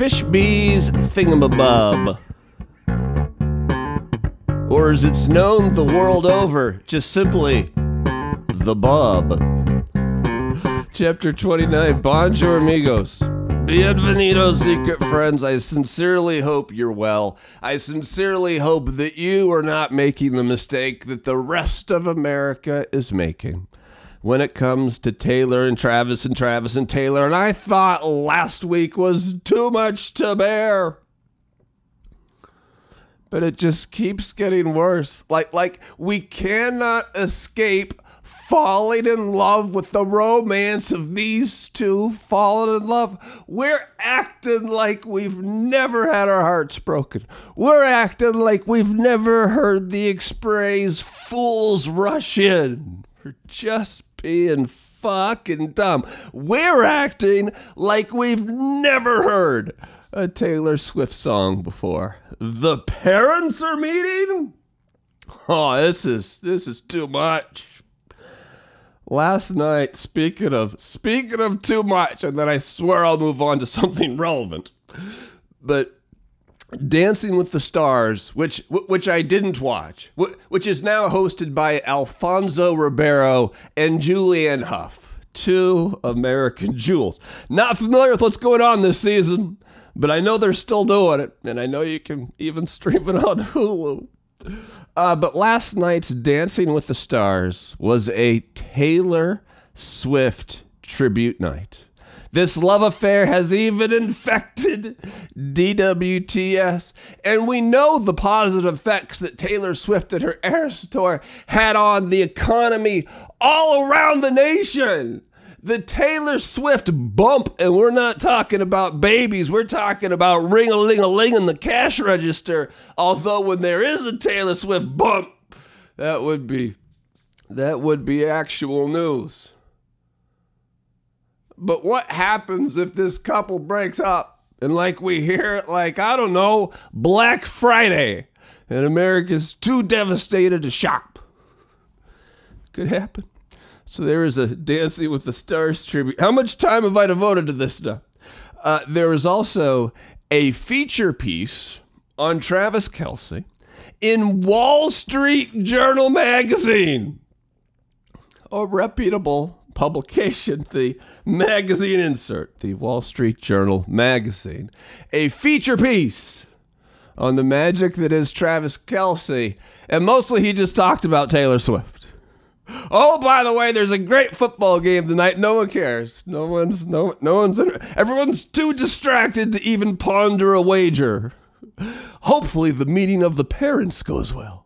Fishby's Thingamabub. Or as it's known the world over, just simply the Bub. Chapter 29 Bonjour, amigos. Bienvenidos, secret friends. I sincerely hope you're well. I sincerely hope that you are not making the mistake that the rest of America is making when it comes to Taylor and Travis and Travis and Taylor. And I thought last week was too much to bear. But it just keeps getting worse. Like like we cannot escape falling in love with the romance of these two falling in love. We're acting like we've never had our hearts broken. We're acting like we've never heard the express fools rush in. We're just being fucking dumb. We're acting like we've never heard a Taylor Swift song before. The parents are meeting? Oh, this is this is too much last night speaking of speaking of too much and then i swear i'll move on to something relevant but dancing with the stars which which i didn't watch which is now hosted by alfonso ribeiro and julianne hough two american jewels not familiar with what's going on this season but i know they're still doing it and i know you can even stream it on hulu uh, but last night's Dancing with the Stars was a Taylor Swift tribute night. This love affair has even infected DWTS, and we know the positive effects that Taylor Swift and her Eras tour had on the economy all around the nation the Taylor Swift bump, and we're not talking about babies. We're talking about ring a ling a ling in the cash register. Although when there is a Taylor Swift bump, that would be that would be actual news. But what happens if this couple breaks up and like we hear it like I don't know Black Friday and America's too devastated to shop? Could happen. So there is a Dancing with the Stars tribute. How much time have I devoted to this stuff? Uh, there is also a feature piece on Travis Kelce in Wall Street Journal magazine, a reputable publication, the magazine insert, the Wall Street Journal magazine, a feature piece on the magic that is Travis Kelce. and mostly he just talked about Taylor Swift. Oh, by the way, there's a great football game tonight. No one cares. No one's no no one's everyone's too distracted to even ponder a wager. Hopefully, the meeting of the parents goes well.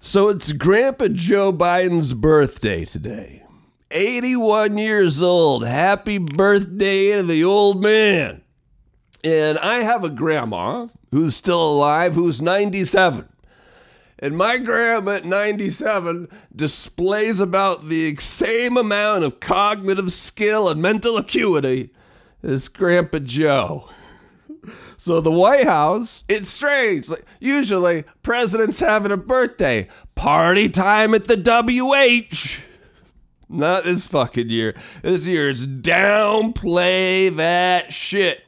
So it's Grandpa Joe Biden's birthday today. 81 years old. Happy birthday to the old man. And I have a grandma who's still alive who's 97. And my grandma at 97 displays about the same amount of cognitive skill and mental acuity as Grandpa Joe. So the White House, it's strange. Like usually presidents having a birthday, party time at the WH. Not this fucking year. This year it's downplay that shit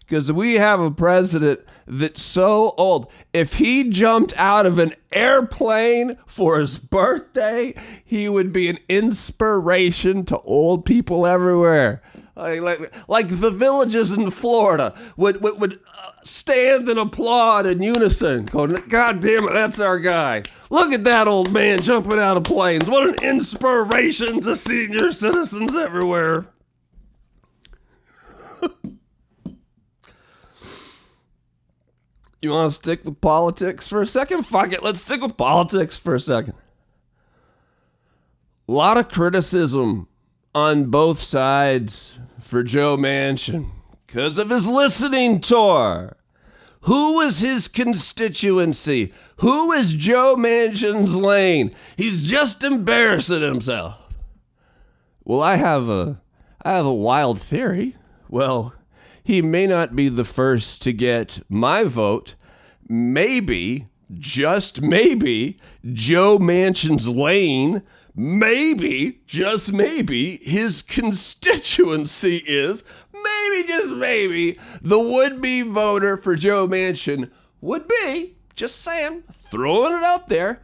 because we have a president that's so old. If he jumped out of an airplane for his birthday, he would be an inspiration to old people everywhere. Like, like, like the villages in Florida would, would, would uh, stand and applaud in unison, going, God damn it, that's our guy. Look at that old man jumping out of planes. What an inspiration to senior citizens everywhere. You want to stick with politics for a second? Fuck it. Let's stick with politics for a second. A lot of criticism on both sides for Joe Manchin because of his listening tour. Who is his constituency? Who is Joe Manchin's lane? He's just embarrassing himself. Well, I have a I have a wild theory. Well, he may not be the first to get my vote. Maybe just maybe, Joe Manchin's lane, maybe, just maybe, his constituency is, maybe, just maybe, the would be voter for Joe Manchin would be, just saying, throwing it out there,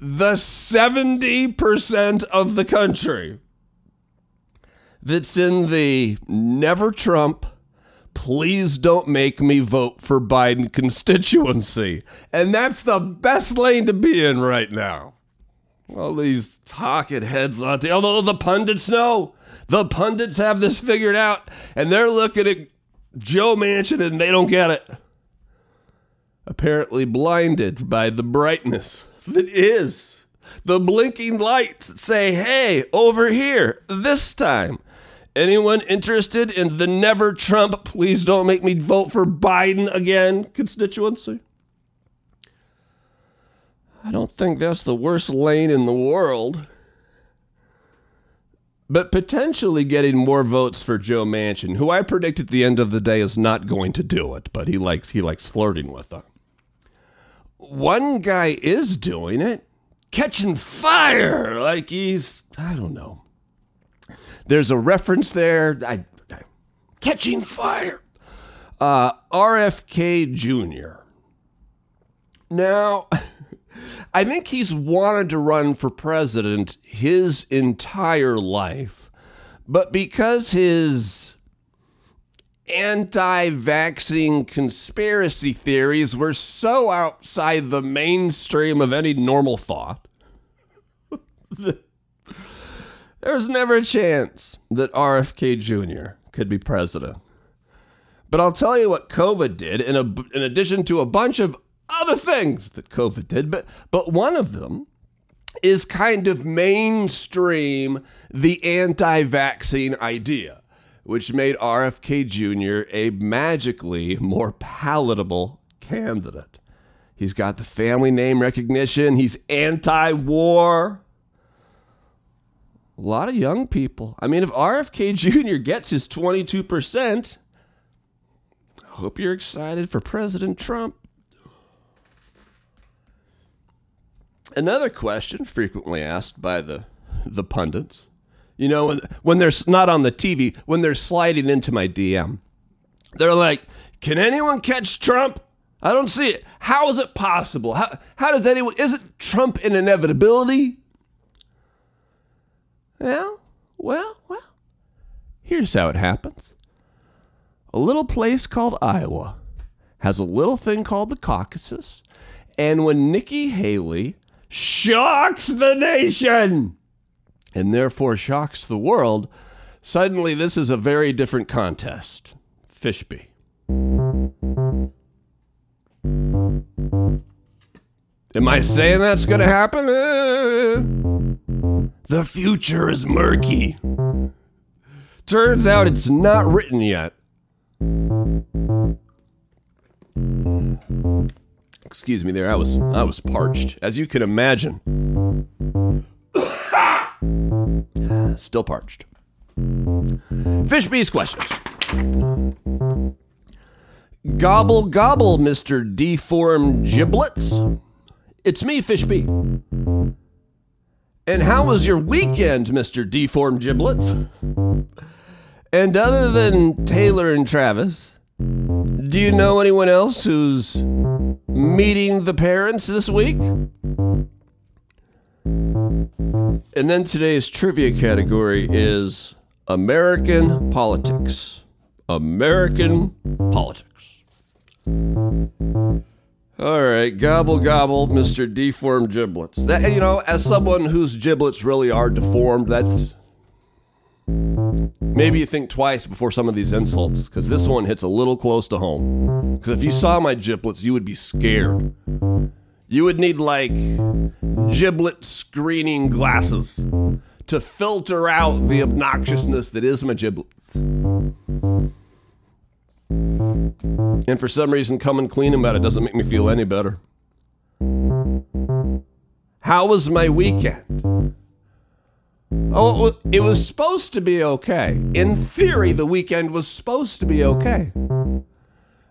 the 70% of the country that's in the never Trump, please don't make me vote for Biden constituency. And that's the best lane to be in right now. All these talking heads out there, although the pundits know, the pundits have this figured out, and they're looking at Joe Manchin and they don't get it. Apparently blinded by the brightness that is the blinking lights that say, hey, over here, this time. Anyone interested in the never Trump, please don't make me vote for Biden again constituency? I don't think that's the worst lane in the world. But potentially getting more votes for Joe Manchin, who I predict at the end of the day is not going to do it, but he likes he likes flirting with them. One guy is doing it, catching fire like he's I don't know there's a reference there. I, I, catching fire. Uh, RFK Jr. Now, I think he's wanted to run for president his entire life, but because his anti vaccine conspiracy theories were so outside the mainstream of any normal thought, There's never a chance that RFK Jr. could be president. But I'll tell you what COVID did, in, a, in addition to a bunch of other things that COVID did, but, but one of them is kind of mainstream the anti vaccine idea, which made RFK Jr. a magically more palatable candidate. He's got the family name recognition, he's anti war. A lot of young people. I mean, if RFK Jr. gets his 22%, I hope you're excited for President Trump. Another question frequently asked by the, the pundits, you know, when, when they're not on the TV, when they're sliding into my DM, they're like, can anyone catch Trump? I don't see it. How is it possible? How, how does anyone, isn't Trump an inevitability? Well, well, well. Here's how it happens. A little place called Iowa has a little thing called the caucuses, and when Nikki Haley shocks the nation and therefore shocks the world, suddenly this is a very different contest. Fishby. Am I saying that's going to happen? Uh, the future is murky. Turns out it's not written yet. Excuse me there. I was I was parched, as you can imagine. Still parched. Fishby's questions. Gobble gobble, Mr. Deformed Giblets. It's me, Fishby. And how was your weekend, Mr. Deformed Giblets? And other than Taylor and Travis, do you know anyone else who's meeting the parents this week? And then today's trivia category is American politics. American politics. All right, gobble gobble, Mr. Deformed Giblets. That you know, as someone whose giblets really are deformed, that's maybe you think twice before some of these insults, because this one hits a little close to home. Because if you saw my giblets, you would be scared. You would need like giblet screening glasses to filter out the obnoxiousness that is my giblets. And for some reason, coming clean about it doesn't make me feel any better. How was my weekend? Oh, it was supposed to be okay. In theory, the weekend was supposed to be okay.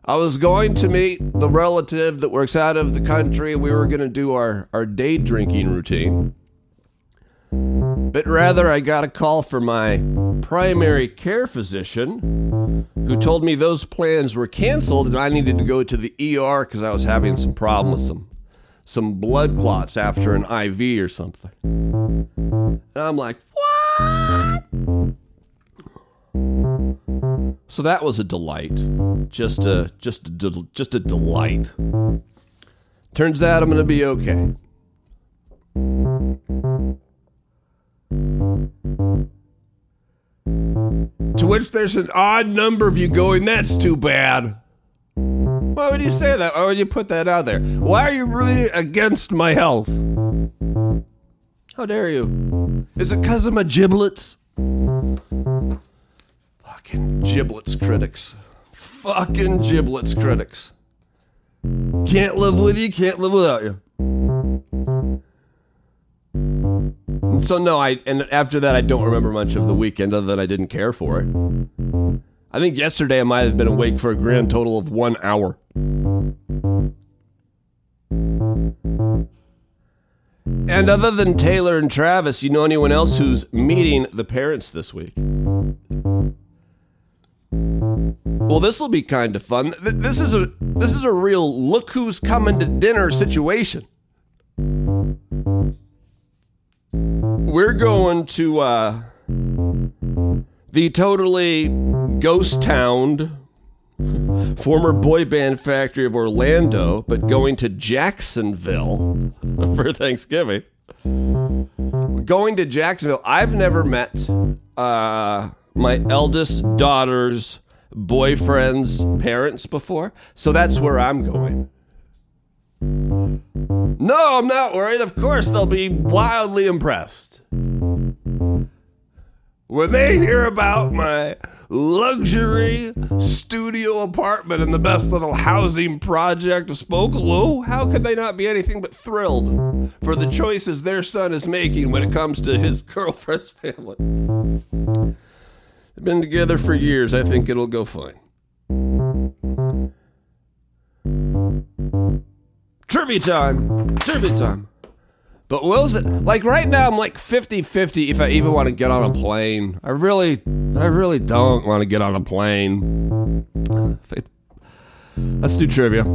I was going to meet the relative that works out of the country. We were going to do our, our day drinking routine. But rather, I got a call from my primary care physician who told me those plans were canceled and I needed to go to the ER because I was having some problem with some, some blood clots after an IV or something. And I'm like, what? So that was a delight. Just a just a del- just a delight. Turns out I'm going to be okay. To which there's an odd number of you going, that's too bad. Why would you say that? Why would you put that out there? Why are you really against my health? How dare you? Is it because of my giblets? Fucking giblets critics. Fucking giblets critics. Can't live with you, can't live without you. And so no, I and after that I don't remember much of the weekend other than I didn't care for it. I think yesterday I might have been awake for a grand total of one hour. And other than Taylor and Travis, you know anyone else who's meeting the parents this week? Well, this will be kind of fun. This is a this is a real look who's coming to dinner situation. We're going to uh, the totally ghost towned former boy band factory of Orlando, but going to Jacksonville for Thanksgiving. Going to Jacksonville. I've never met uh, my eldest daughter's boyfriend's parents before, so that's where I'm going. No, I'm not worried. Of course, they'll be wildly impressed. When they hear about my luxury studio apartment in the best little housing project of Spokaloo, how could they not be anything but thrilled for the choices their son is making when it comes to his girlfriend's family? They've been together for years. I think it'll go fine. Trivia time! Trivia time! But Will's it like right now I'm like 50-50 if I even want to get on a plane. I really I really don't want to get on a plane. Let's do trivia.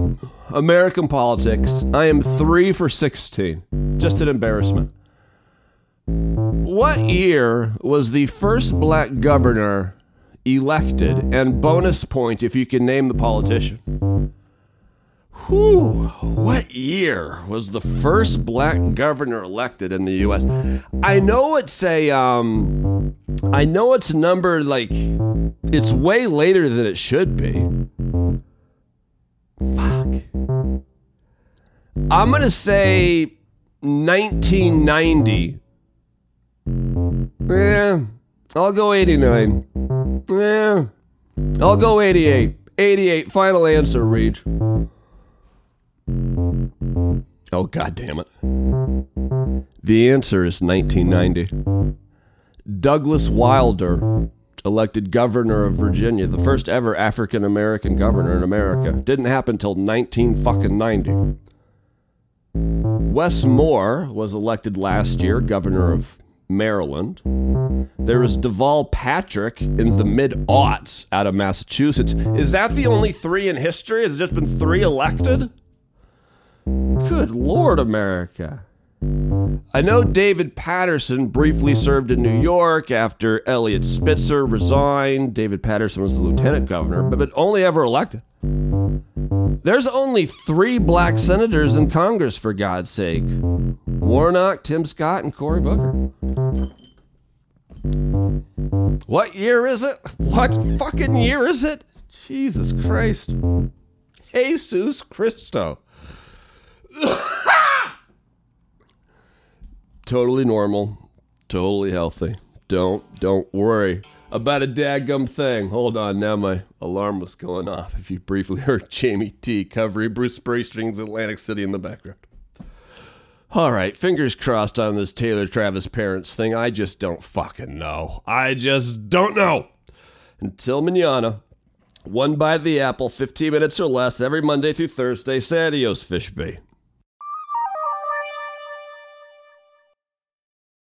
American politics. I am 3 for 16. Just an embarrassment. What year was the first black governor elected? And bonus point if you can name the politician. Whew, what year was the first black governor elected in the U.S.? I know it's a, um, I know it's a number like, it's way later than it should be. Fuck. I'm gonna say 1990. Yeah, I'll go 89. Yeah, I'll go 88. 88. Final answer, Reach. Oh, god damn it. The answer is 1990. Douglas Wilder, elected governor of Virginia, the first ever African American governor in America. Didn't happen till 19 fucking 90. Wes Moore was elected last year governor of Maryland. There was Deval Patrick in the mid aughts out of Massachusetts. Is that the only three in history? Has just been three elected? Good Lord, America. I know David Paterson briefly served in New York after Eliot Spitzer resigned. David Paterson was the lieutenant governor, but, but only ever elected. There's only three black senators in Congress, for God's sake Warnock, Tim Scott, and Cory Booker. What year is it? What fucking year is it? Jesus Christ. Jesus Christo. totally normal, totally healthy. Don't don't worry about a daggum thing. Hold on, now my alarm was going off. If you briefly heard Jamie T covering Bruce Springsteen's Atlantic City in the background. All right, fingers crossed on this Taylor Travis parents thing. I just don't fucking know. I just don't know. Until manana. One bite of the apple, 15 minutes or less, every Monday through Thursday. Say adios, Fishby.